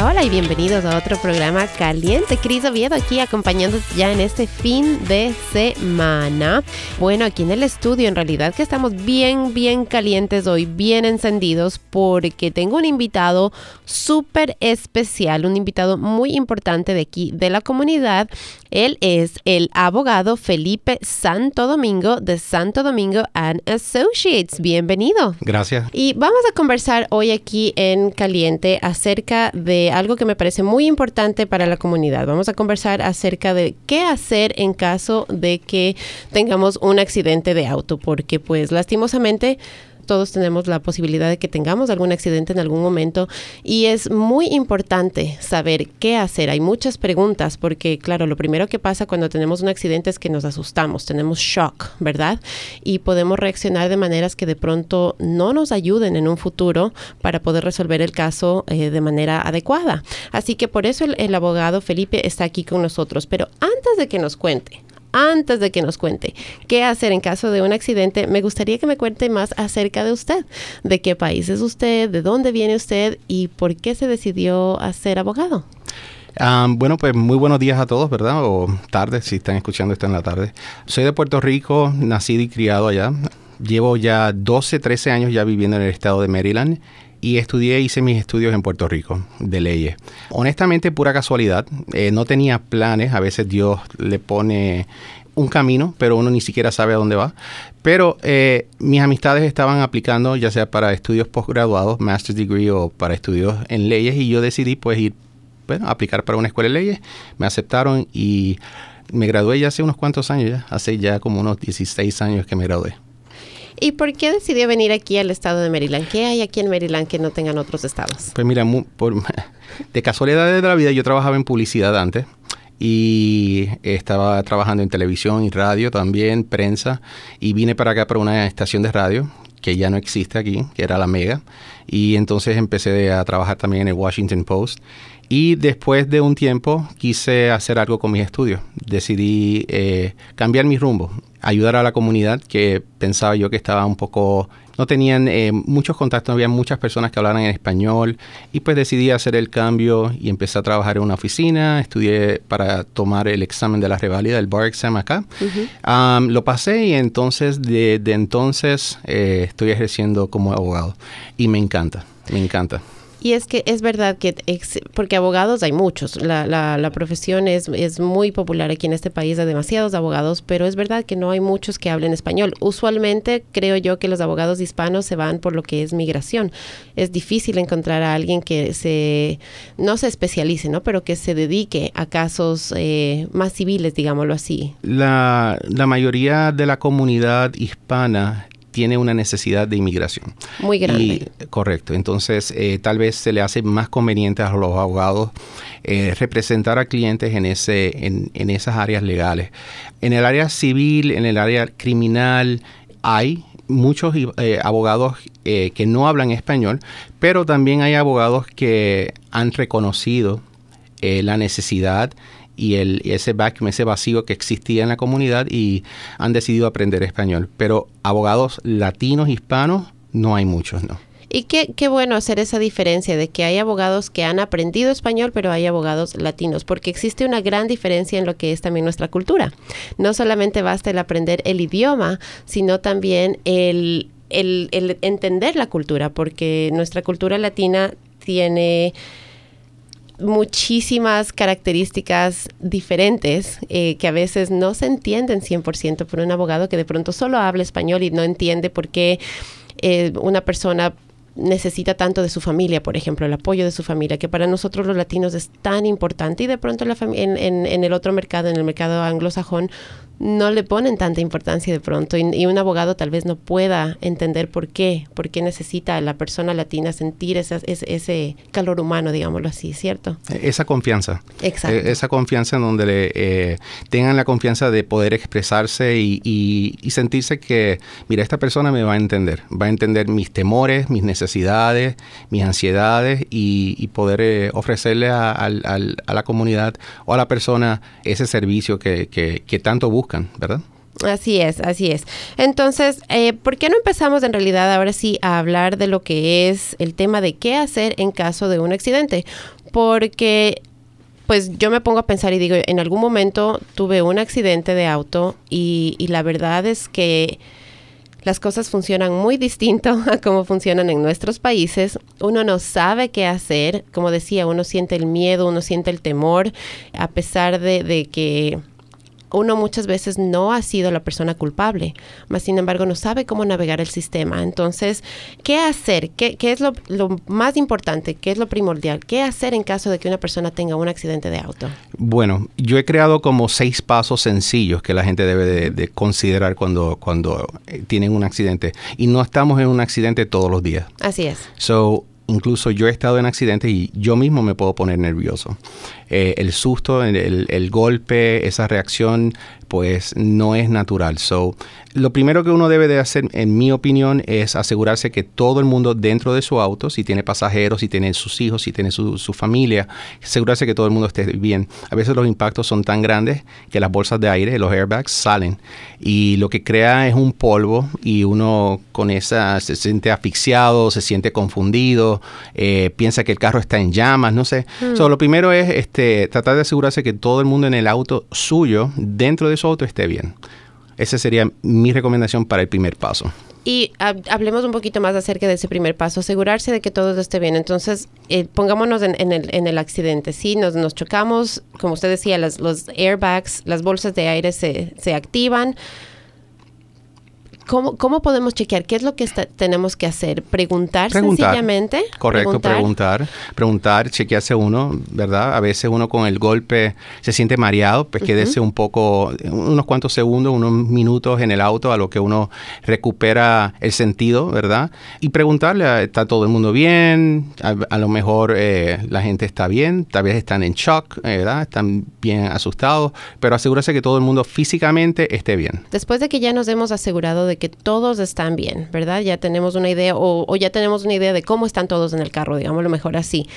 Ciao. Hola, y bienvenidos a otro programa caliente. Cris Oviedo aquí acompañándote ya en este fin de semana. Bueno, aquí en el estudio en realidad que estamos bien, bien calientes hoy, bien encendidos porque tengo un invitado súper especial, un invitado muy importante de aquí, de la comunidad. Él es el abogado Felipe Santo Domingo de Santo Domingo and Associates. Bienvenido. Gracias. Y vamos a conversar hoy aquí en Caliente acerca de algo que me parece muy importante para la comunidad. Vamos a conversar acerca de qué hacer en caso de que tengamos un accidente de auto, porque pues lastimosamente todos tenemos la posibilidad de que tengamos algún accidente en algún momento y es muy importante saber qué hacer. Hay muchas preguntas porque, claro, lo primero que pasa cuando tenemos un accidente es que nos asustamos, tenemos shock, ¿verdad? Y podemos reaccionar de maneras que de pronto no nos ayuden en un futuro para poder resolver el caso eh, de manera adecuada. Así que por eso el, el abogado Felipe está aquí con nosotros. Pero antes de que nos cuente antes de que nos cuente qué hacer en caso de un accidente, me gustaría que me cuente más acerca de usted, de qué país es usted, de dónde viene usted y por qué se decidió a ser abogado. Um, bueno, pues muy buenos días a todos, ¿verdad? O tarde, si están escuchando esto en la tarde. Soy de Puerto Rico, nacido y criado allá. Llevo ya 12, 13 años ya viviendo en el estado de Maryland y estudié, hice mis estudios en Puerto Rico de leyes. Honestamente, pura casualidad, eh, no tenía planes, a veces Dios le pone un camino, pero uno ni siquiera sabe a dónde va. Pero eh, mis amistades estaban aplicando ya sea para estudios postgraduados, master's degree o para estudios en leyes y yo decidí pues ir bueno, aplicar para una escuela de leyes. Me aceptaron y me gradué ya hace unos cuantos años, ya hace ya como unos 16 años que me gradué. ¿Y por qué decidió venir aquí al estado de Maryland? ¿Qué hay aquí en Maryland que no tengan otros estados? Pues mira, por, de casualidad de la vida yo trabajaba en publicidad antes y estaba trabajando en televisión y radio también, prensa, y vine para acá para una estación de radio que ya no existe aquí, que era la Mega, y entonces empecé a trabajar también en el Washington Post. Y después de un tiempo quise hacer algo con mis estudios. Decidí eh, cambiar mi rumbo ayudar a la comunidad que pensaba yo que estaba un poco no tenían eh, muchos contactos, no había muchas personas que hablaran en español y pues decidí hacer el cambio y empecé a trabajar en una oficina, estudié para tomar el examen de la revalida, el bar exam acá. lo pasé y entonces de, entonces eh, estoy ejerciendo como abogado y me encanta, me encanta. Y es que es verdad que, porque abogados hay muchos, la, la, la, profesión es, es muy popular aquí en este país, hay demasiados abogados, pero es verdad que no hay muchos que hablen español. Usualmente creo yo que los abogados hispanos se van por lo que es migración. Es difícil encontrar a alguien que se, no se especialice, ¿no? Pero que se dedique a casos eh, más civiles, digámoslo así. La, la mayoría de la comunidad hispana tiene una necesidad de inmigración. Muy grande. correcto. Entonces, eh, tal vez se le hace más conveniente a los abogados eh, representar a clientes en, ese, en, esas áreas legales. En el área civil, en el área criminal, hay muchos eh, abogados que no hablan español, pero también hay abogados que han reconocido la necesidad y el, ese vacuum, ese vacío que existía en la comunidad y han decidido aprender español. Pero abogados latinos, hispanos, no hay muchos, ¿no? Y qué, qué, bueno hacer esa diferencia de que hay abogados que han aprendido español, pero hay abogados latinos, porque existe una gran diferencia en lo que es también nuestra cultura. No solamente basta el aprender el idioma, sino también el, el, el entender la cultura, porque nuestra cultura latina tiene muchísimas características diferentes eh, que a veces no se entienden 100% por un abogado que de pronto solo habla español y no entiende por qué eh, una persona necesita tanto de su familia, por ejemplo, el apoyo de su familia, que para nosotros los latinos es tan importante y de pronto la en, en, en, el otro mercado, en el mercado anglosajón, no le ponen tanta importancia de pronto y, un abogado tal vez no pueda entender por qué, por qué necesita a la persona latina sentir ese, ese calor humano, digámoslo así, ¿cierto? Esa confianza. Exacto. E, esa confianza en donde le, eh, tengan la confianza de poder expresarse y, y, sentirse que, mira, esta persona me va a entender, va a entender mis temores, mis necesidades, mis ansiedades y, poder eh, ofrecerle a, a, la comunidad o a la persona ese servicio que, que, que tanto busca ¿verdad? Así es, así es. Entonces, eh, ¿por qué no empezamos en realidad ahora sí a hablar de lo que es el tema de qué hacer en caso de un accidente? porque pues yo me pongo a pensar y digo, en algún momento tuve un accidente de auto y, la verdad es que las cosas funcionan muy distinto a cómo funcionan en nuestros países. Uno no sabe qué hacer. Como decía, uno siente el miedo, uno siente el temor, a pesar de que uno muchas veces no ha sido la persona culpable, mas sin embargo no sabe cómo navegar el sistema. Entonces, ¿qué hacer? ¿Qué, qué es lo, lo, más importante? ¿Qué es lo primordial? ¿Qué hacer en caso de que una persona tenga un accidente de auto? Bueno, yo he creado como seis pasos sencillos que la gente debe de, de considerar cuando, cuando eh, tienen un accidente. Y no estamos en un accidente todos los días. Así es. So, incluso yo he estado en accidentes y yo mismo me puedo poner nervioso. Eh, el susto, el, el, golpe, esa reacción, pues no es natural. So, lo primero que uno debe de hacer, en mi opinión, es asegurarse que todo el mundo dentro de su auto, si tiene pasajeros, si tiene sus hijos, si tiene su, su familia, asegurarse que todo el mundo esté bien. A veces los impactos son tan grandes que las bolsas de aire, los airbags, salen y lo que crea es un polvo y uno con esa se siente asfixiado, se siente confundido, eh, piensa que el carro está en llamas, no sé. Mm. So, lo primero es este, tratar de asegurarse que todo el mundo en el auto suyo, dentro de su auto, esté bien. Esa sería mi recomendación para el primer paso. Y hablemos un poquito más acerca de ese primer paso, asegurarse de que todo esté bien. Entonces, eh, pongámonos en, en, el, en, el, accidente. Sí, nos, nos chocamos, como usted decía, las, los airbags, las bolsas de aire se, se activan. ¿Cómo, ¿Cómo, podemos chequear? ¿Qué es lo que está, tenemos que hacer? ¿Preguntar, preguntar sencillamente? Correcto, preguntar. preguntar. Preguntar, chequearse uno, ¿verdad? A veces uno con el golpe se siente mareado, pues uh -huh. quédese un poco, unos cuantos segundos, unos minutos en el auto a lo que uno recupera el sentido, ¿verdad? Y preguntarle, ¿está todo el mundo bien? A, a lo mejor eh, la gente está bien, tal vez están en shock, ¿verdad? Están bien asustados, pero asegúrese que todo el mundo físicamente esté bien. Después de que ya nos hemos asegurado de que todos están bien, ¿verdad? Ya tenemos una idea o, ya tenemos una idea de cómo están todos en el carro, digámoslo mejor así.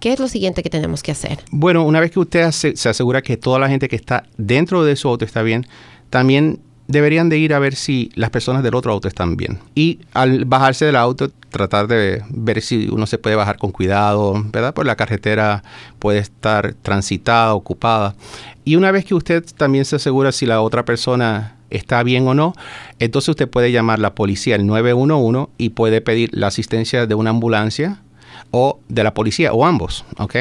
¿Qué es lo siguiente que tenemos que hacer? Bueno, una vez que usted se asegura que toda la gente que está dentro de su auto está bien, también deberían de ir a ver si las personas del otro auto están bien. Y al bajarse del auto, tratar de ver si uno se puede bajar con cuidado, ¿verdad? Pues la carretera puede estar transitada, ocupada. Y una vez que usted también se asegura si la otra persona está bien o no, entonces usted puede llamar la policía, el 911, y puede pedir la asistencia de una ambulancia o de la policía o ambos, ¿ok?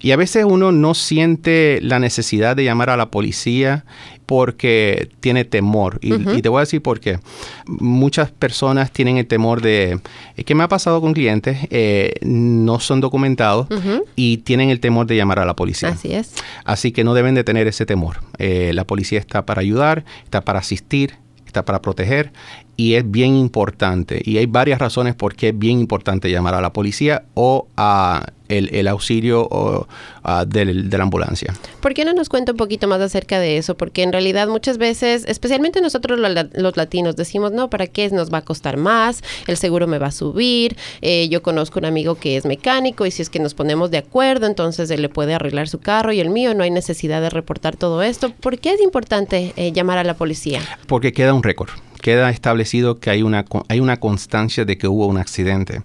Y a veces uno no siente la necesidad de llamar a la policía porque tiene temor. Y, uh -huh. y, te voy a decir por qué. Muchas personas tienen el temor de... ¿Qué me ha pasado con clientes? Eh, no son documentados uh -huh. y tienen el temor de llamar a la policía. Así es. Así que no deben de tener ese temor. Eh, la policía está para ayudar, está para asistir, está para proteger y es bien importante. Y hay varias razones por qué es bien importante llamar a la policía o a el, el auxilio o, uh, del, de la ambulancia. ¿Por qué no nos cuenta un poquito más acerca de eso? Porque en realidad muchas veces, especialmente nosotros los latinos, decimos, no, ¿para qué nos va a costar más? El seguro me va a subir. Eh, yo conozco un amigo que es mecánico y si es que nos ponemos de acuerdo, entonces él le puede arreglar su carro y el mío. No hay necesidad de reportar todo esto. ¿Por qué es importante eh, llamar a la policía? Porque queda un récord queda establecido que hay una, hay una constancia de que hubo un accidente.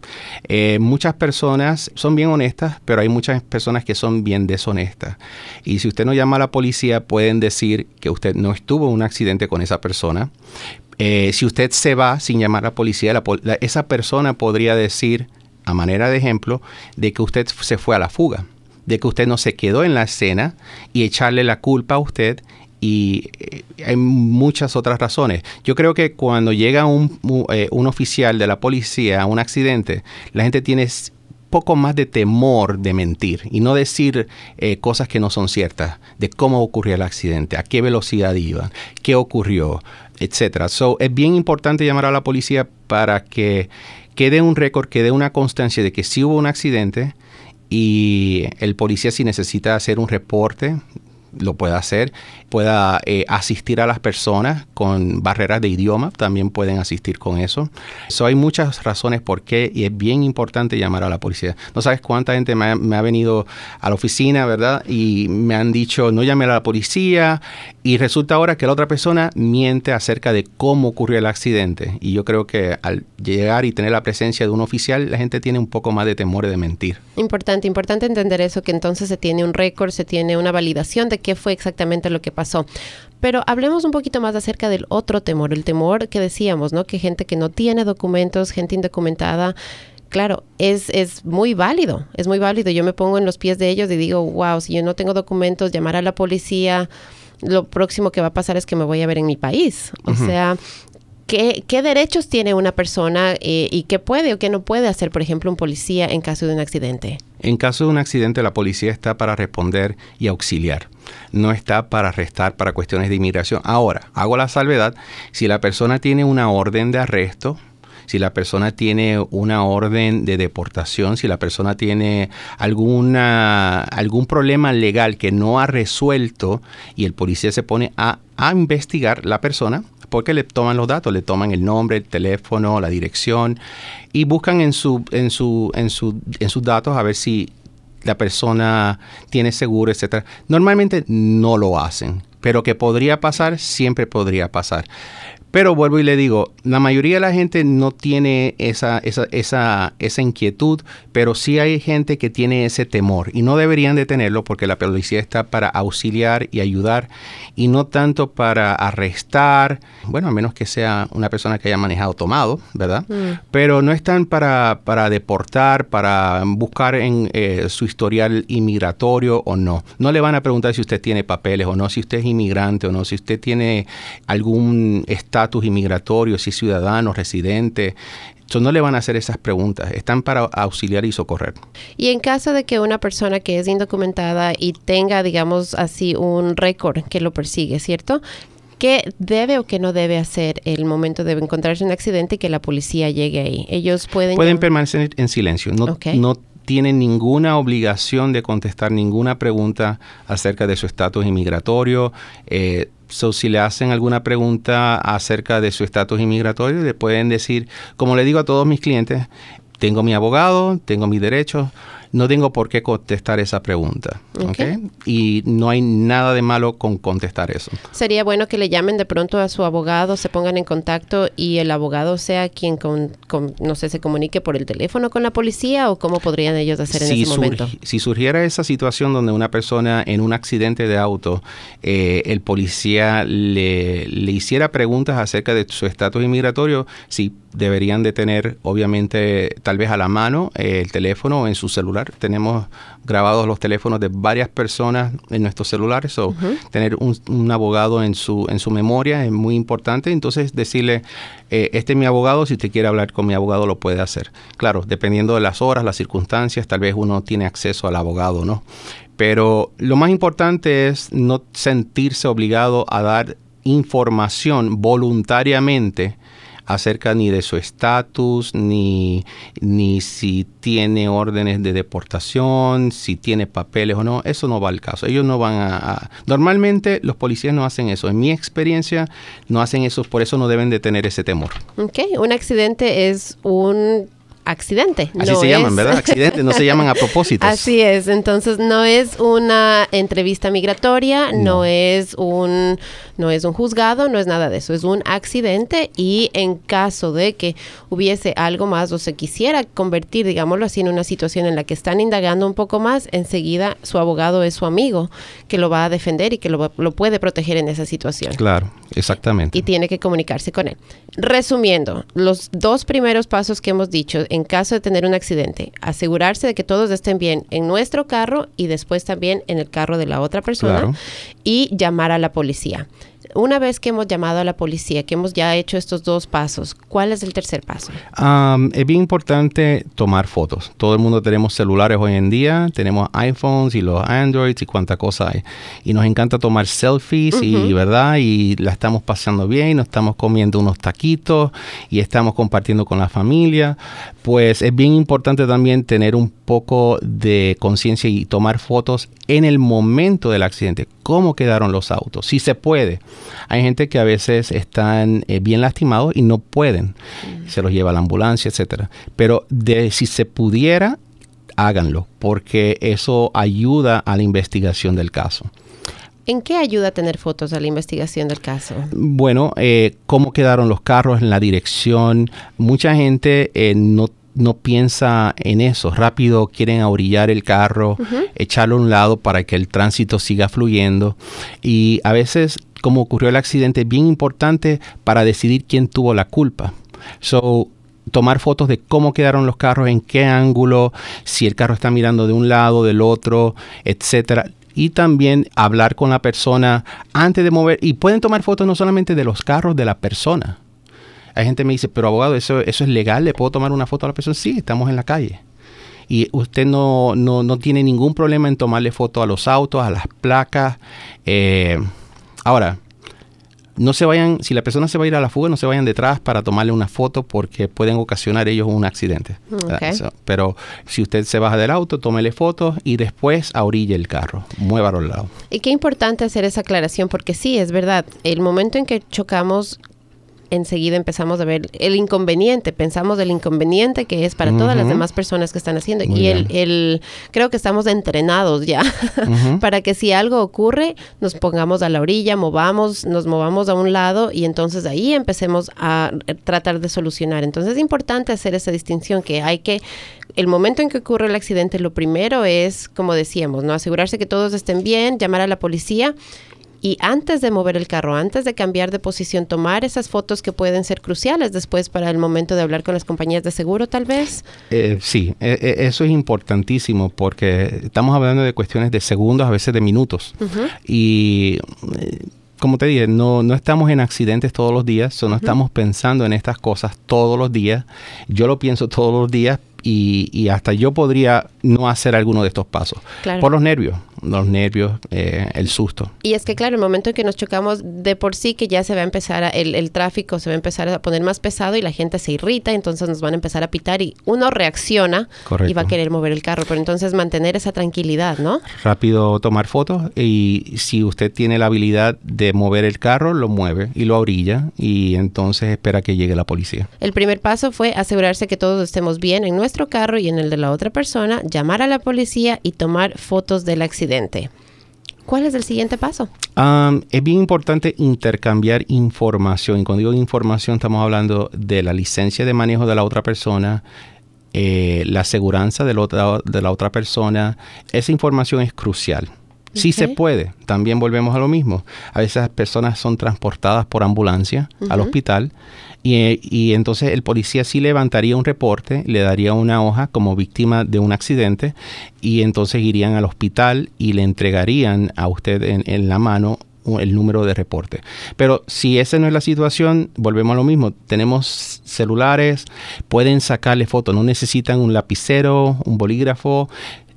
Eh, muchas personas son bien honestas, pero hay muchas personas que son bien deshonestas. Y si usted no llama a la policía, pueden decir que usted no estuvo en un accidente con esa persona. Eh, si usted se va sin llamar a la policía, esa persona podría decir, a manera de ejemplo, de que usted se fue a la fuga de que usted no se quedó en la escena y echarle la culpa a usted y eh, hay muchas otras razones. Yo creo que cuando llega un, eh, un oficial de la policía a un accidente, la gente tiene poco más de temor de mentir y no decir eh, cosas que no son ciertas de cómo ocurrió el accidente, a qué velocidad iban, qué ocurrió, etcétera. So, es bien importante llamar a la policía para que quede un récord, quede una constancia de que sí hubo un accidente y el policía si necesita hacer un reporte lo pueda hacer, pueda eh, asistir a las personas con barreras de idioma, también pueden asistir con eso. So, hay muchas razones por qué y es bien importante llamar a la policía. No sabes cuánta gente me ha, me ha venido a la oficina, ¿verdad? Y me han dicho, no llame a la policía, Y resulta ahora que la otra persona miente acerca de cómo ocurrió el accidente. Y yo creo que al llegar y tener la presencia de un oficial, la gente tiene un poco más de temor de mentir. Importante, importante entender eso, que entonces se tiene un récord, se tiene una validación de qué fue exactamente lo que pasó. Pero hablemos un poquito más acerca del otro temor, el temor que decíamos, ¿no? Que gente que no tiene documentos, gente indocumentada, claro, es, es muy válido, es muy válido. Yo me pongo en los pies de ellos y digo, wow, si yo no tengo documentos, llamar a la policía, lo próximo que va a pasar es que me voy a ver en mi país. O sea, ¿qué, ¿qué, derechos tiene una persona eh, y qué puede o qué no puede hacer, por ejemplo, un policía en caso de un accidente? En caso de un accidente, la policía está para responder y auxiliar. No está para arrestar para cuestiones de inmigración. Ahora, hago la salvedad, si la persona tiene una orden de arresto, si la persona tiene una orden de deportación, si la persona tiene alguna, algún problema legal que no ha resuelto y el policía se pone a, a investigar la persona, porque le toman los datos, le toman el nombre, el teléfono, la dirección y buscan en su en su en su en sus datos a ver si la persona tiene seguro, etcétera. Normalmente no lo hacen, pero que podría pasar, siempre podría pasar. Pero vuelvo y le digo, la mayoría de la gente no tiene esa, esa, esa, esa, inquietud, pero sí hay gente que tiene ese temor y no deberían de tenerlo porque la policía está para auxiliar y ayudar y no tanto para arrestar, bueno, a menos que sea una persona que haya manejado tomado, ¿verdad? Mm. Pero no están para, para deportar, para buscar en eh, su historial inmigratorio o no. No le van a preguntar si usted tiene papeles o no, si usted es inmigrante o no, si usted tiene algún estado estatus inmigratorio, si ciudadano, residente. no le van a hacer esas preguntas, están para auxiliar y socorrer. Y en caso de que una persona que es indocumentada y tenga, digamos así, un récord que lo persigue, ¿cierto? ¿Qué debe o qué no debe hacer el momento de encontrarse un accidente y que la policía llegue ahí? Ellos pueden... Pueden permanecer en silencio, no, no tienen ninguna obligación de contestar ninguna pregunta acerca de su estatus inmigratorio. Eh, So, si le hacen alguna pregunta acerca de su estatus inmigratorio, le pueden decir, como le digo a todos mis clientes, tengo mi abogado, tengo mis derechos, no tengo por qué contestar esa pregunta. Y no hay nada de malo con contestar eso. Sería bueno que le llamen de pronto a su abogado, se pongan en contacto y el abogado sea quien, con, no sé, se comunique por el teléfono con la policía o cómo podrían ellos hacer en ese momento. Si surgiera esa situación donde una persona en un accidente de auto, eh, el policía le, le hiciera preguntas acerca de su estatus inmigratorio, sí deberían de tener obviamente tal vez a la mano eh, el teléfono o en su celular. Tenemos grabados los teléfonos de varias personas en nuestros celulares o tener un, abogado en su, en su memoria es muy importante. Entonces decirle, eh, este es mi abogado, si te quiere hablar con mi abogado lo puede hacer. Claro, dependiendo de las horas, las circunstancias, tal vez uno tiene acceso al abogado, ¿no? Pero lo más importante es no sentirse obligado a dar información voluntariamente acerca ni de su estatus, ni, ni si tiene órdenes de deportación, si tiene papeles o no. Eso no va al caso. Ellos no van a, Normalmente los policías no hacen eso. En mi experiencia no hacen eso, por eso no deben de tener ese temor. Ok, un accidente es un accidente. Así se llaman, ¿verdad? Accidentes, no se llaman a propósito. Así es, entonces no es una entrevista migratoria, no. es un no es un juzgado, no es nada de eso, es un accidente y en caso de que hubiese algo más o se quisiera convertir, digámoslo así, en una situación en la que están indagando un poco más, enseguida su abogado es su amigo que lo va a defender y que lo, lo puede proteger en esa situación. Claro, exactamente. Y tiene que comunicarse con él. Resumiendo, los dos primeros pasos que hemos dicho en caso de tener un accidente, asegurarse de que todos estén bien en nuestro carro y después también en el carro de la otra persona y llamar a la policía una vez que hemos llamado a la policía, que hemos ya hecho estos dos pasos, ¿cuál es el tercer paso? es bien importante tomar fotos. Todo el mundo tenemos celulares hoy en día, tenemos iPhones y los Androids y cuánta cosa hay. Y nos encanta tomar selfies y, ¿verdad? Y la estamos pasando bien, nos estamos comiendo unos taquitos y estamos compartiendo con la familia. Pues es bien importante también tener un poco de conciencia y tomar fotos en el momento del accidente. ¿Cómo quedaron los autos? Si se puede. Hay gente que a veces están eh, bien lastimados y no pueden. Se los lleva a la ambulancia, etcétera. Pero de, si se pudiera, háganlo, porque eso ayuda a la investigación del caso. ¿En qué ayuda a tener fotos a la investigación del caso? Bueno, eh, cómo quedaron los carros en la dirección. Mucha gente eh, no no piensa en eso. Rápido quieren ahorillar el carro, echarlo a un lado para que el tránsito siga fluyendo. Y a veces, como ocurrió el accidente, es bien importante para decidir quién tuvo la culpa. So, tomar fotos de cómo quedaron los carros, en qué ángulo, si el carro está mirando de un lado, del otro, etcétera y también hablar con la persona antes de mover. Y pueden tomar fotos no solamente de los carros, de la persona. Hay gente que me dice, pero abogado, ¿eso, ¿eso es legal? ¿Le puedo tomar una foto a la persona? Sí, estamos en la calle. Y usted no, no, no tiene ningún problema en tomarle foto a los autos, a las placas. Eh, ahora, no se vayan, si la persona se va a ir a la fuga, no se vayan detrás para tomarle una foto porque pueden ocasionar ellos un accidente. pero si usted se baja del auto, tómele fotos y después orilla el carro, muévalo al lado. Y qué importante hacer esa aclaración porque sí, es verdad, el momento en que chocamos enseguida empezamos a ver el inconveniente, pensamos del inconveniente que es para todas las demás personas que están haciendo. y el, el, creo que estamos entrenados ya para que si algo ocurre, nos pongamos a la orilla, movamos, nos movamos a un lado y entonces ahí empecemos a tratar de solucionar. Entonces es importante hacer esa distinción que hay que el momento en que ocurre el accidente, lo primero es, como decíamos, ¿no? Asegurarse que todos estén bien, llamar a la policía y antes de mover el carro, antes de cambiar de posición, tomar esas fotos que pueden ser cruciales después para el momento de hablar con las compañías de seguro, tal vez. Eh, sí, e, e, eso es importantísimo porque estamos hablando de cuestiones de segundos, a veces de minutos. Y eh, como te dije, no, no estamos en accidentes todos los días, no estamos pensando en estas cosas todos los días. Yo lo pienso todos los días, y, hasta yo podría no hacer alguno de estos pasos por los nervios los nervios, eh, el susto. Y es que, claro, el momento en que nos chocamos, de por sí que ya se va a empezar, el, el, tráfico se va a empezar a poner más pesado y la gente se irrita, entonces nos van a empezar a pitar y uno reacciona y va a querer mover el carro. Pero entonces mantener esa tranquilidad, ¿no? Rápido tomar fotos y si usted tiene la habilidad de mover el carro, lo mueve y lo orilla y entonces espera que llegue la policía. El primer paso fue asegurarse que todos estemos bien en nuestro carro y en el de la otra persona, llamar a la policía y tomar fotos del accidente ¿Cuál es el siguiente paso? es bien importante intercambiar información. Y cuando digo información, estamos hablando de la licencia de manejo de la otra persona, eh, la aseguranza de, de la otra persona. Esa información es crucial. Sí se puede, también volvemos a lo mismo. A veces las personas son transportadas por ambulancia al hospital y, entonces el policía sí levantaría un reporte, le daría una hoja como víctima de un accidente y entonces irían al hospital y le entregarían a usted en, la mano el número de reporte. Pero si esa no es la situación, volvemos a lo mismo. Tenemos celulares, pueden sacarle fotos, no necesitan un lapicero, un bolígrafo,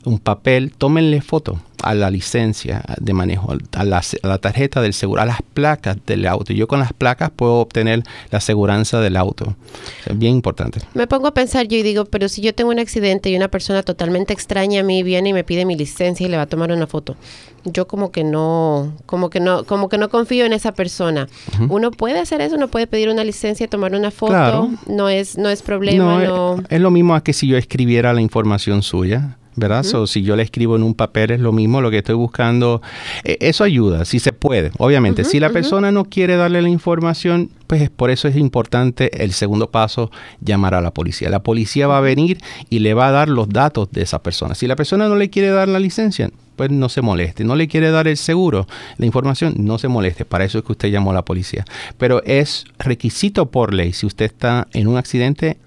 un papel, tómenle foto a la licencia de manejo, a la, tarjeta del seguro, a las placas del auto. Yo con las placas puedo obtener la aseguranza del auto. Es bien importante. Me pongo a pensar yo y digo, pero si yo tengo un accidente y una persona totalmente extraña a mí viene y me pide mi licencia y le va a tomar una foto, yo como que no, como que no, como que no confío en esa persona. Uno puede hacer eso, uno puede pedir una licencia, tomar una foto, no es, no es problema. No, Es, es, lo mismo a que si yo escribiera la información suya. ¿Verdad? si yo le escribo en un papel es lo mismo, lo que estoy buscando, e, eso ayuda, si se puede, obviamente. si la persona no quiere darle la información, pues por eso es importante el segundo paso, llamar a la policía. La policía va a venir y le va a dar los datos de esa persona. Si la persona no le quiere dar la licencia, pues no se moleste. No le quiere dar el seguro, la información, no se moleste. Para eso es que usted llamó a la policía. Pero es requisito por ley, si usted está en un accidente,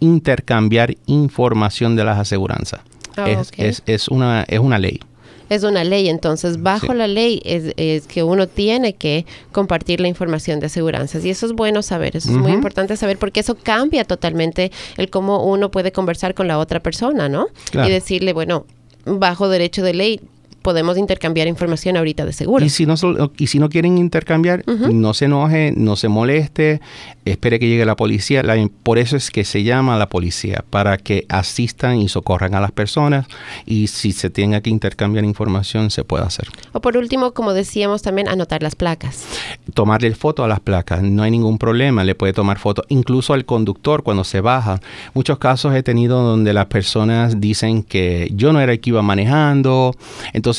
intercambiar información de las aseguranzas. Ah, es, es, una, es una ley. Es una ley, entonces bajo la ley es, que uno tiene que compartir la información de aseguranzas y eso es bueno saber, eso es muy importante saber porque eso cambia totalmente el cómo uno puede conversar con la otra persona, ¿no? Y decirle, bueno, bajo derecho de ley podemos intercambiar información ahorita de seguro. Y si no, y si no quieren intercambiar, no se enoje, no se moleste, espere que llegue la policía. por eso es que se llama a la policía, para que asistan y socorran a las personas y si se tenga que intercambiar información, se puede hacer. O por último, como decíamos, también anotar las placas. Tomarle foto a las placas, no hay ningún problema, le puede tomar foto incluso al conductor cuando se baja. Muchos casos he tenido donde las personas dicen que yo no era el que iba manejando, entonces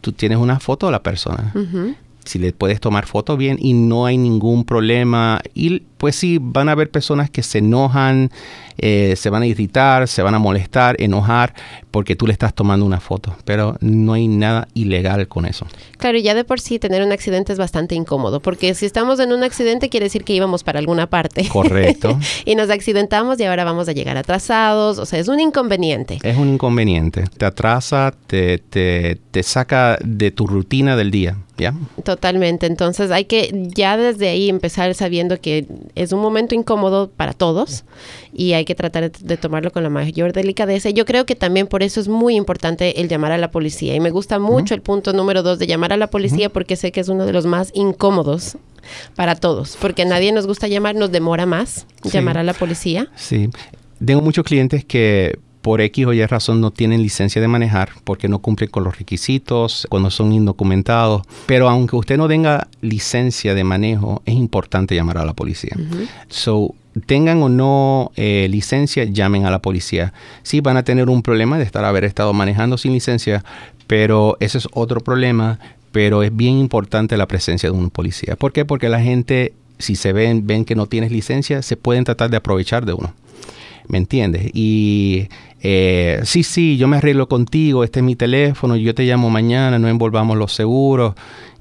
tú tienes una foto de la persona. Si le puedes tomar foto bien y no hay ningún problema. Y pues sí, van a haber personas que se enojan, eh, se van a irritar, se van a molestar, enojar, porque tú le estás tomando una foto. Pero no hay nada ilegal con eso. Claro, ya de por sí tener un accidente es bastante incómodo, porque si estamos en un accidente quiere decir que íbamos para alguna parte. Correcto. y nos accidentamos y ahora vamos a llegar atrasados. O sea, es un inconveniente. Es un inconveniente. Te atrasa, te, te, te saca de tu rutina del día. Totalmente. Entonces hay que ya desde ahí empezar sabiendo que es un momento incómodo para todos y hay que tratar de, tomarlo con la mayor delicadeza. Yo creo que también por eso es muy importante el llamar a la policía. Y me gusta mucho el punto número dos de llamar a la policía porque sé que es uno de los más incómodos para todos, porque a nadie nos gusta llamar, nos demora más llamar a la policía. Sí, tengo muchos clientes que por X o Y razón no tienen licencia de manejar porque no cumplen con los requisitos, cuando son indocumentados. Pero aunque usted no tenga licencia de manejo, es importante llamar a la policía. So, tengan o no eh, licencia, llamen a la policía. Sí, van a tener un problema de estar haber estado manejando sin licencia, pero ese es otro problema. Pero es bien importante la presencia de un policía. ¿Por qué? Porque la gente, si se ven, ven que no tienes licencia, se pueden tratar de aprovechar de uno. ¿Me entiendes? Y eh, sí, sí, yo me arreglo contigo, este es mi teléfono, yo te llamo mañana, no envolvamos los seguros.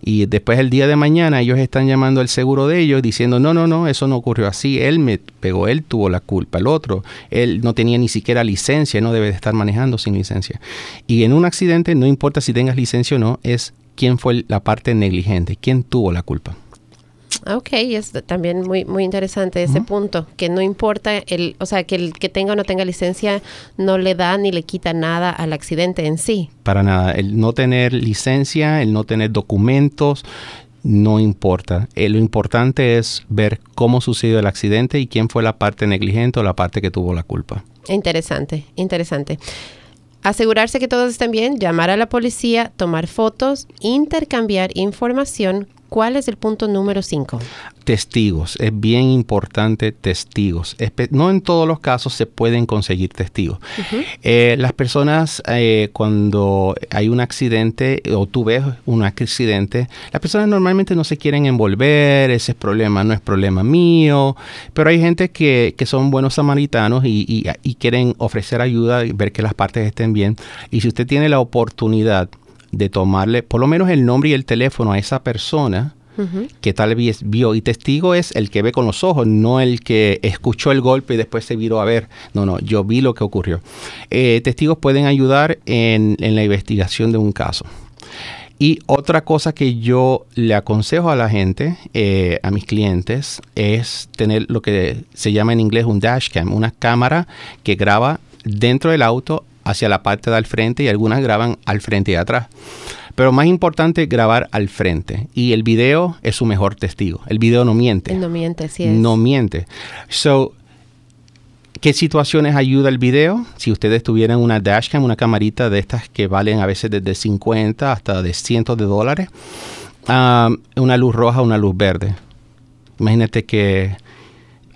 Y después el día de mañana ellos están llamando al seguro de ellos diciendo, no, no, no, eso no ocurrió así, él me pegó, él tuvo la culpa, el otro, él no tenía ni siquiera licencia, no debe de estar manejando sin licencia. Y en un accidente, no importa si tengas licencia o no, es quién fue la parte negligente, quién tuvo la culpa. Ok, es también muy muy interesante ese punto, que no importa el, o sea, que el que tenga o no tenga licencia no le da ni le quita nada al accidente en sí. Para nada, el no tener licencia, el no tener documentos, no importa. Eh, lo importante es ver cómo sucedió el accidente y quién fue la parte negligente o la parte que tuvo la culpa. Interesante, interesante. Asegurarse que todos estén bien, llamar a la policía, tomar fotos, intercambiar información ¿Cuál es el punto número 5? Testigos. Es bien importante testigos. No en todos los casos se pueden conseguir testigos. Eh, las personas eh, cuando hay un accidente o tú ves un accidente, las personas normalmente no se quieren envolver, ese es problema, no es problema mío, pero hay gente que, son buenos samaritanos y, y quieren ofrecer ayuda y ver que las partes estén bien. Y si usted tiene la oportunidad de tomarle por lo menos el nombre y el teléfono a esa persona que tal vez vio. Y testigo es el que ve con los ojos, no el que escuchó el golpe y después se viró a ver. No, no, yo vi lo que ocurrió. Eh, testigos pueden ayudar en, la investigación de un caso. Y otra cosa que yo le aconsejo a la gente, eh, a mis clientes, es tener lo que se llama en inglés un dashcam, una cámara que graba dentro del auto hacia la parte del frente y algunas graban al frente y atrás. Pero más importante, grabar al frente. Y el video es su mejor testigo. El video no miente. No miente, sí es. No miente. So, ¿Qué situaciones ayuda el video? Si ustedes tuvieran una dashcam, una camarita de estas que valen a veces desde 50 hasta de cientos de dólares, ah, una luz roja, una luz verde. Imagínate que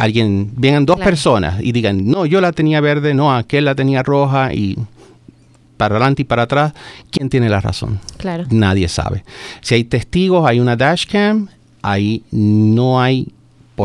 alguien, vengan dos personas y digan, no, yo la tenía verde, no, aquel la tenía roja y para adelante y para atrás, ¿quién tiene la razón? Claro. Nadie sabe. Si hay testigos, hay una dashcam, ahí no hay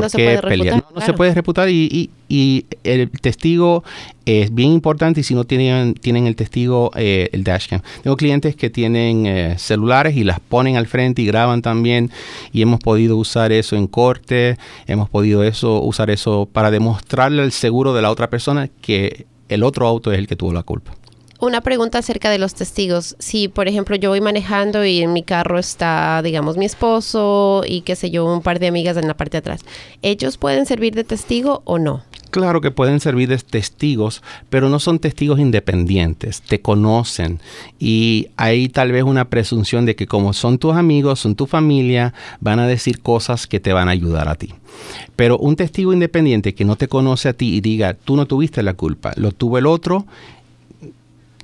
por qué pelear. no, se puede reputar y, el testigo es bien importante y si no tienen, tienen el testigo, eh, el dashcam. Tengo clientes que tienen eh, celulares y las ponen al frente y graban también y hemos podido usar eso en corte, hemos podido eso, usar eso para demostrarle al seguro de la otra persona que el otro auto es el que tuvo la culpa. Una pregunta acerca de los testigos. Si, por ejemplo, yo voy manejando y en mi carro está, digamos, mi esposo y qué sé yo, un par de amigas en la parte de atrás, ¿ellos pueden servir de testigo o no? Claro que pueden servir de testigos, pero no son testigos independientes, te conocen y hay tal vez una presunción de que como son tus amigos, son tu familia, van a decir cosas que te van a ayudar a ti. Pero un testigo independiente que no te conoce a ti y diga, tú no tuviste la culpa, lo tuvo el otro,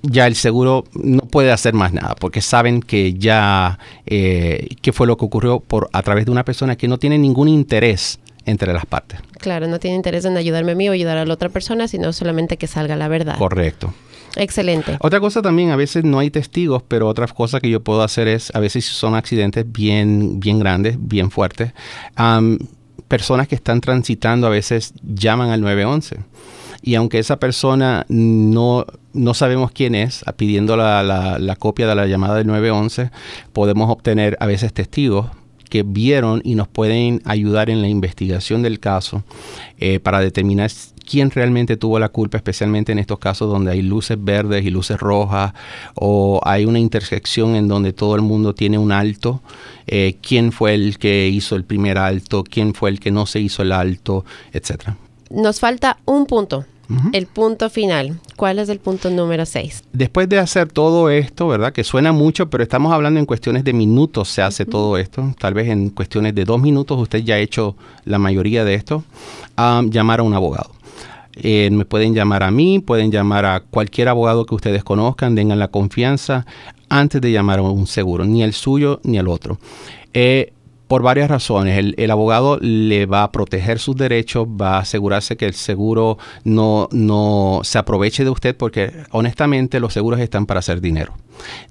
ya el seguro no puede hacer más nada porque saben que ya eh, qué fue lo que ocurrió por a través de una persona que no tiene ningún interés entre las partes. Claro, no tiene interés en ayudarme a mí o ayudar a la otra persona, sino solamente que salga la verdad. Correcto. Excelente. Otra cosa también, a veces no hay testigos, pero otra cosa que yo puedo hacer es, a veces si son accidentes bien, bien grandes, bien fuertes, personas que están transitando a veces llaman al 911 y aunque esa persona no, no sabemos quién es, pidiendo la, la, copia de la llamada del 911, podemos obtener a veces testigos que vieron y nos pueden ayudar en la investigación del caso eh, para determinar quién realmente tuvo la culpa, especialmente en estos casos donde hay luces verdes y luces rojas o hay una intersección en donde todo el mundo tiene un alto, eh, quién fue el que hizo el primer alto, quién fue el que no se hizo el alto, etcétera. Nos falta un punto. El punto final. ¿Cuál es el punto número 6? Después de hacer todo esto, ¿verdad? Que suena mucho, pero estamos hablando en cuestiones de minutos se hace todo esto. Tal vez en cuestiones de dos minutos usted ya ha hecho la mayoría de esto. llamar a un abogado. Eh, me pueden llamar a mí, pueden llamar a cualquier abogado que ustedes conozcan, tengan la confianza antes de llamar a un seguro, ni el suyo ni el otro. Eh, por varias razones. El, abogado le va a proteger sus derechos, va a asegurarse que el seguro no, no se aproveche de usted porque honestamente los seguros están para hacer dinero.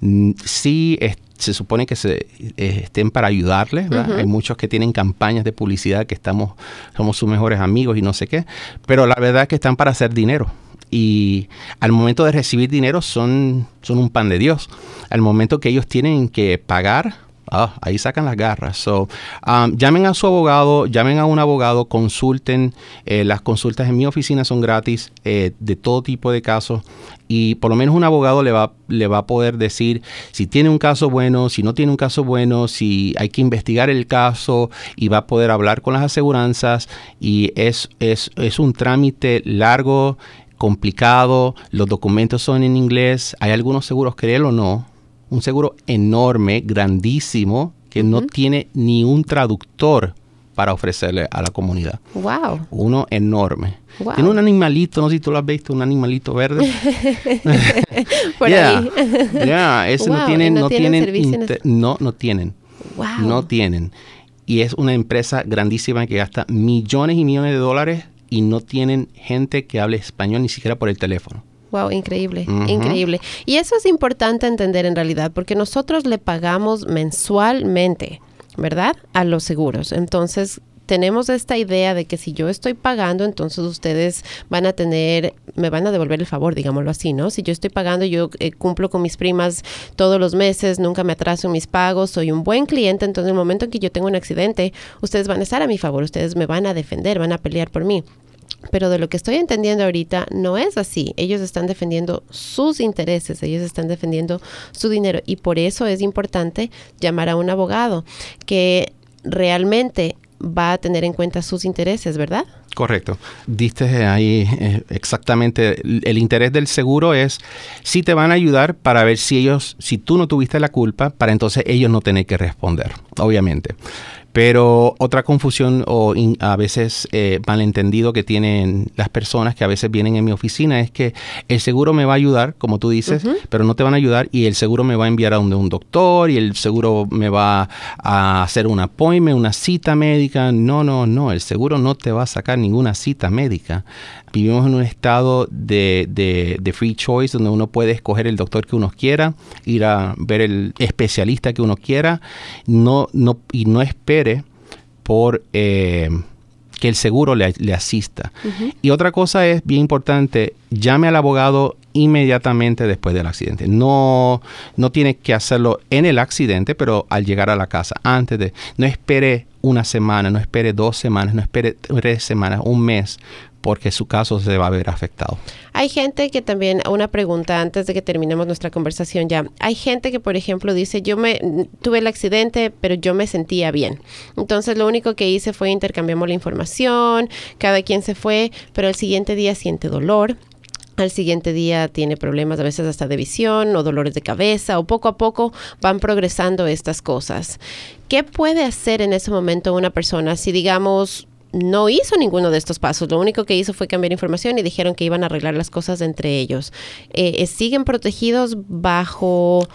Mm, sí, se supone que se, eh, estén para ayudarle. Hay muchos que tienen campañas de publicidad que estamos, somos sus mejores amigos y no sé qué, pero la verdad es que están para hacer dinero y al momento de recibir dinero son, son un pan de Dios. Al momento que ellos tienen que pagar, Ah, ahí sacan las garras. So, um, llamen a su abogado, llamen a un abogado, consulten. Eh, las consultas en mi oficina son gratis eh, de todo tipo de casos y por lo menos un abogado le va, le va a poder decir si tiene un caso bueno, si no tiene un caso bueno, si hay que investigar el caso y va a poder hablar con las aseguranzas y es, es, es un trámite largo complicado, los documentos son en inglés, hay algunos seguros, créelo o no, un seguro enorme, grandísimo, que no tiene ni un traductor para ofrecerle a la comunidad. Wow. Uno enorme. Tiene un animalito, no sé si tú lo has visto, un animalito verde. Por ahí. Ya, ese no tienen, no, tienen, no, no tienen. Wow. No tienen. Y es una empresa grandísima que gasta millones y millones de dólares y no tienen gente que hable español ni siquiera por el teléfono. Wow, increíble, increíble. Y eso es importante entender en realidad, porque nosotros le pagamos mensualmente, ¿verdad? A los seguros. Entonces, tenemos esta idea de que si yo estoy pagando, entonces ustedes van a tener, me van a devolver el favor, digámoslo así, ¿no? Si yo estoy pagando, yo eh, cumplo con mis primas todos los meses, nunca me atraso en mis pagos, soy un buen cliente, entonces en el momento en que yo tengo un accidente, ustedes van a estar a mi favor, ustedes me van a defender, van a pelear por mí. Pero de lo que estoy entendiendo ahorita no es así. Ellos están defendiendo sus intereses, ellos están defendiendo su dinero y por eso es importante llamar a un abogado que realmente va a tener en cuenta sus intereses, ¿verdad? Correcto. Diste ahí eh, exactamente el interés del seguro es si te van a ayudar para ver si ellos, si tú no tuviste la culpa, para entonces ellos no tener que responder, obviamente. Pero otra confusión o a veces eh, malentendido que tienen las personas que a veces vienen en mi oficina es que el seguro me va a ayudar, como tú dices, pero no te van a ayudar y el seguro me va a enviar a donde un doctor y el seguro me va a hacer un appointment, una cita médica. No, no, no, el seguro no te va a sacar ninguna cita médica. Vivimos en un estado de, de, free choice donde uno puede escoger el doctor que uno quiera, ir a ver el especialista que uno quiera no, no, y no por eh, que el seguro le, asista. Y otra cosa es bien importante, llame al abogado inmediatamente después del accidente. No, no tiene que hacerlo en el accidente, pero al llegar a la casa, antes de, no espere una semana, no espere dos semanas, no espere tres semanas, un mes, porque su caso se va a ver afectado. Hay gente que también, una pregunta antes de que terminemos nuestra conversación ya, hay gente que por ejemplo dice, yo me tuve el accidente, pero yo me sentía bien. Entonces lo único que hice fue intercambiamos la información, cada quien se fue, pero el siguiente día siente dolor, al siguiente día tiene problemas a veces hasta de visión o dolores de cabeza o poco a poco van progresando estas cosas. ¿Qué puede hacer en ese momento una persona si digamos no hizo ninguno de estos pasos. Lo único que hizo fue cambiar información y dijeron que iban a arreglar las cosas entre ellos. Eh, eh, ¿Siguen protegidos bajo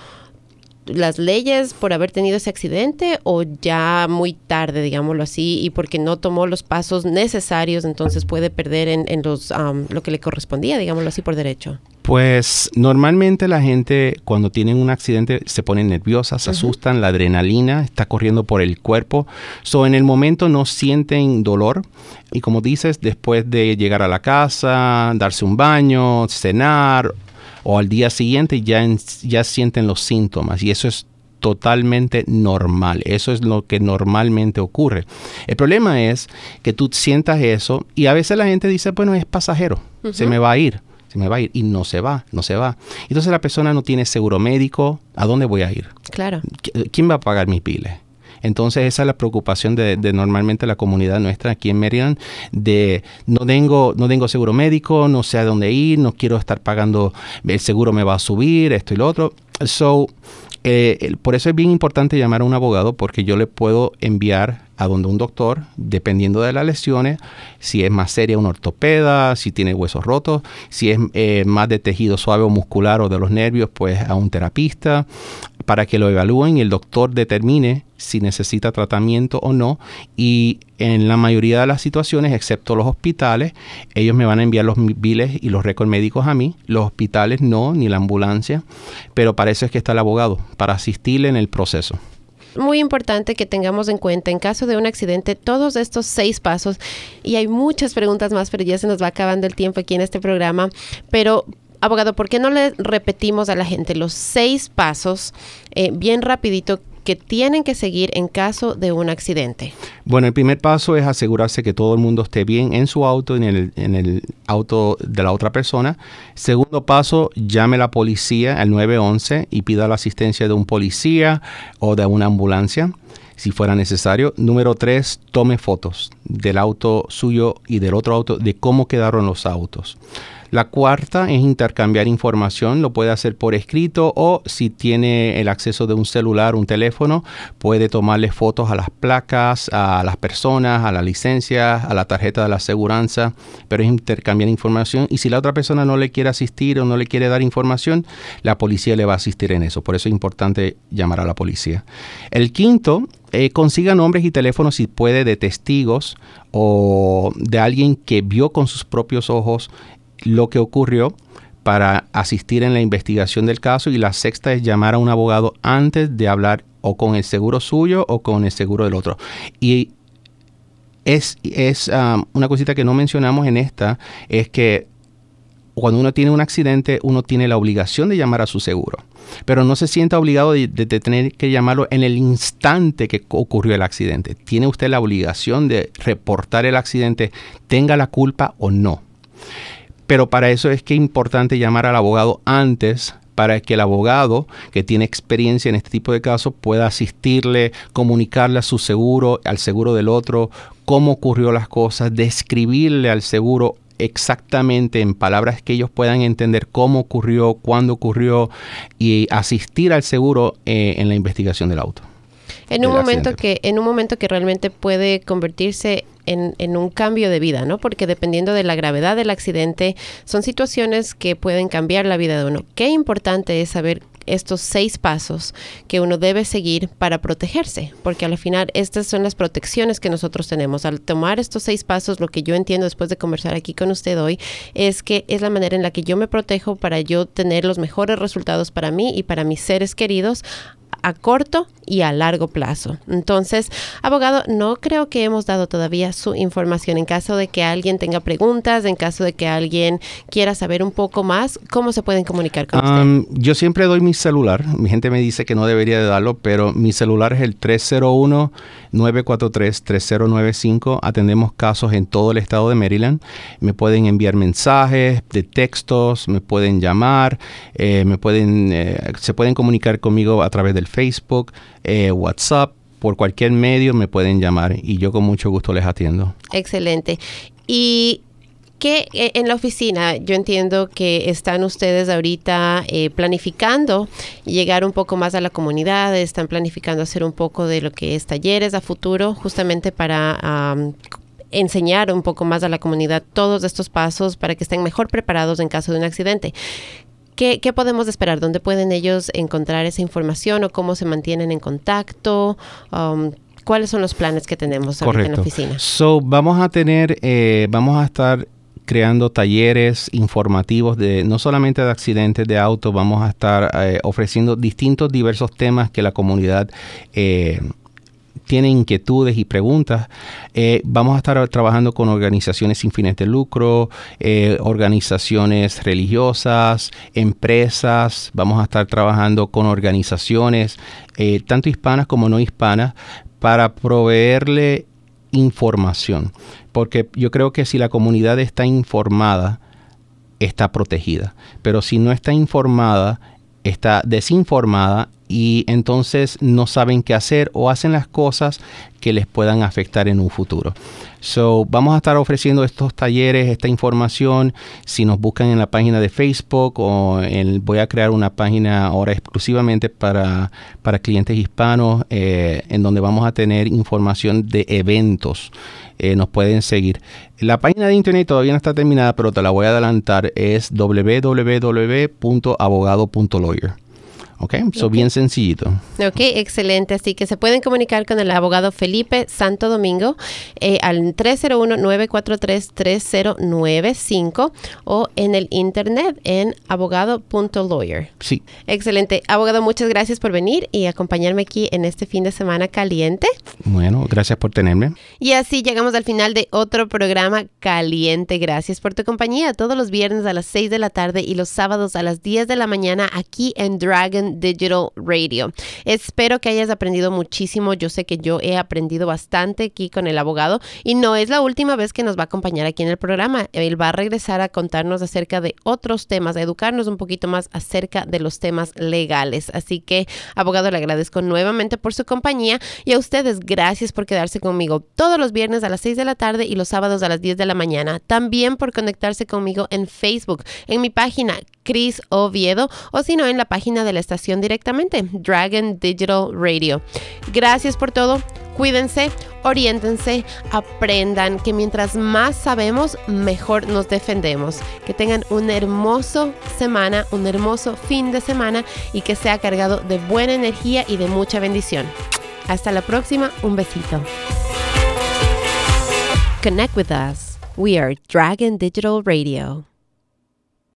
las leyes por haber tenido ese accidente o ya muy tarde, digámoslo así, y porque no tomó los pasos necesarios, entonces puede perder en, en los, lo que le correspondía, digámoslo así, por derecho? Pues normalmente la gente cuando tienen un accidente se ponen nerviosas, se asustan, la adrenalina está corriendo por el cuerpo. So en el momento no sienten dolor y como dices, después de llegar a la casa, darse un baño, cenar o al día siguiente ya, ya sienten los síntomas y eso es totalmente normal. Eso es lo que normalmente ocurre. El problema es que tú sientas eso y a veces la gente dice, bueno, es pasajero, se me va a ir se me va a ir y no se va, no se va. Entonces la persona no tiene seguro médico, ¿a dónde voy a ir? Claro. ¿Quién va a pagar mis piles? Entonces esa es la preocupación de, normalmente la comunidad nuestra aquí en Maryland, de no tengo, no tengo seguro médico, no sé a dónde ir, no quiero estar pagando, el seguro me va a subir, esto y lo otro. So, eh, por eso es bien importante llamar a un abogado porque yo le puedo enviar a donde un doctor, dependiendo de las lesiones, si es más seria un ortopeda, si tiene huesos rotos, si es eh, más de tejido suave o muscular o de los nervios, pues a un terapista para que lo evalúen y el doctor determine si necesita tratamiento o no. Y en la mayoría de las situaciones, excepto los hospitales, ellos me van a enviar los biles y los récords médicos a mí. Los hospitales no, ni la ambulancia. Pero para eso es que está el abogado, para asistirle en el proceso muy importante que tengamos en cuenta en caso de un accidente todos estos seis pasos y hay muchas preguntas más, pero ya se nos va acabando el tiempo aquí en este programa, pero abogado, ¿por qué no le repetimos a la gente los seis pasos eh, bien rapidito que tienen que seguir en caso de un accidente? Bueno, el primer paso es asegurarse que todo el mundo esté bien en su auto, en el, en el auto de la otra persona. Segundo paso, llame a la policía al 911 y pida la asistencia de un policía o de una ambulancia si fuera necesario. Número tres, tome fotos del auto suyo y del otro auto, de cómo quedaron los autos. La cuarta es intercambiar información, lo puede hacer por escrito o si tiene el acceso de un celular, un teléfono, puede tomarle fotos a las placas, a las personas, a la licencia, a la tarjeta de la aseguranza, pero es intercambiar información y si la otra persona no le quiere asistir o no le quiere dar información, la policía le va a asistir en eso. Por eso es importante llamar a la policía. El quinto eh, consiga nombres y teléfonos si puede de testigos o de alguien que vio con sus propios ojos lo que ocurrió para asistir en la investigación del caso y la sexta es llamar a un abogado antes de hablar o con el seguro suyo o con el seguro del otro. Y es, es um, una cosita que no mencionamos en esta, es que cuando uno tiene un accidente, uno tiene la obligación de llamar a su seguro, pero no se sienta obligado de, de, tener que llamarlo en el instante que ocurrió el accidente. Tiene usted la obligación de reportar el accidente, tenga la culpa o no. Pero para eso es que es importante llamar al abogado antes para que el abogado que tiene experiencia en este tipo de casos pueda asistirle, comunicarle a su seguro, al seguro del otro, cómo ocurrió las cosas, describirle al seguro exactamente en palabras que ellos puedan entender cómo ocurrió, cuándo ocurrió y asistir al seguro eh, en la investigación del auto. En un momento que en un momento que realmente puede convertirse en, un cambio de vida, ¿no? Porque dependiendo de la gravedad del accidente, son situaciones que pueden cambiar la vida de uno. Qué importante es saber estos seis pasos que uno debe seguir para protegerse, porque al final estas son las protecciones que nosotros tenemos. Al tomar estos seis pasos, lo que yo entiendo después de conversar aquí con usted hoy es que es la manera en la que yo me protejo para yo tener los mejores resultados para mí y para mis seres queridos a corto y a largo plazo. Entonces, abogado, no creo que hemos dado todavía su información. En caso de que alguien tenga preguntas, en caso de que alguien quiera saber un poco más, ¿cómo se pueden comunicar con usted? Yo siempre doy mi celular. Mi gente me dice que no debería de darlo, pero mi celular es el 301-943-3095. Atendemos casos en todo el estado de Maryland. Me pueden enviar mensajes de textos, me pueden llamar, eh, me pueden, eh, se pueden comunicar conmigo a través del Facebook, eh, WhatsApp, por cualquier medio me pueden llamar y yo con mucho gusto les atiendo. Excelente. Y que en la oficina yo entiendo que están ustedes ahorita eh, planificando llegar un poco más a la comunidad, están planificando hacer un poco de lo que es talleres a futuro, justamente para enseñar un poco más a la comunidad todos estos pasos para que estén mejor preparados en caso de un accidente ¿Qué, ¿Qué, podemos esperar? ¿Dónde pueden ellos encontrar esa información o cómo se mantienen en contacto? Um, ¿Cuáles son los planes que tenemos ahorita en la oficina? So, vamos a tener, eh, vamos a estar creando talleres informativos de no solamente de accidentes de auto, vamos a estar eh, ofreciendo distintos diversos temas que la comunidad eh, tiene inquietudes y preguntas, vamos a estar trabajando con organizaciones sin fines de lucro, organizaciones religiosas, empresas, vamos a estar trabajando con organizaciones tanto hispanas como no hispanas para proveerle información. Porque yo creo que si la comunidad está informada, está protegida. Pero si no está informada, está desinformada y entonces no saben qué hacer o hacen las cosas que les puedan afectar en un futuro. So, vamos a estar ofreciendo estos talleres, esta información. Si nos buscan en la página de Facebook o voy a crear una página ahora exclusivamente para, para clientes hispanos eh, en donde vamos a tener información de eventos. Eh, nos pueden seguir. La página de internet todavía no está terminada, pero te la voy a adelantar. Es www.abogado.lawyer. Ok, so bien sencillito. Ok, excelente. Así que se pueden comunicar con el abogado Felipe Santo Domingo eh, al 301-943-3095 o en el internet en abogado.lawyer. Sí. Excelente. Abogado, muchas gracias por venir y acompañarme aquí en este fin de semana caliente. Bueno, gracias por tenerme. Y así llegamos al final de otro programa caliente. Gracias por tu compañía todos los viernes a las 6 de la tarde y los sábados a las 10 de la mañana aquí en Dragon Digital Radio. Espero que hayas aprendido muchísimo. Yo sé que yo he aprendido bastante aquí con el abogado y no es la última vez que nos va a acompañar aquí en el programa. Él va a regresar a contarnos acerca de otros temas, a educarnos un poquito más acerca de los temas legales. Así que, abogado, le agradezco nuevamente por su compañía y a ustedes gracias por quedarse conmigo todos los viernes a las 6 de la tarde y los sábados a las 10 de la mañana. También por conectarse conmigo en Facebook, en mi página Cris Oviedo o si no en la página de la estación directamente, Dragon Digital Radio. Gracias por todo. Cuídense, oriéntense, aprendan que mientras más sabemos, mejor nos defendemos. Que tengan una hermosa semana, un hermoso fin de semana y que sea cargado de buena energía y de mucha bendición. Hasta la próxima, un besito. Connect with us. We are Dragon Digital Radio.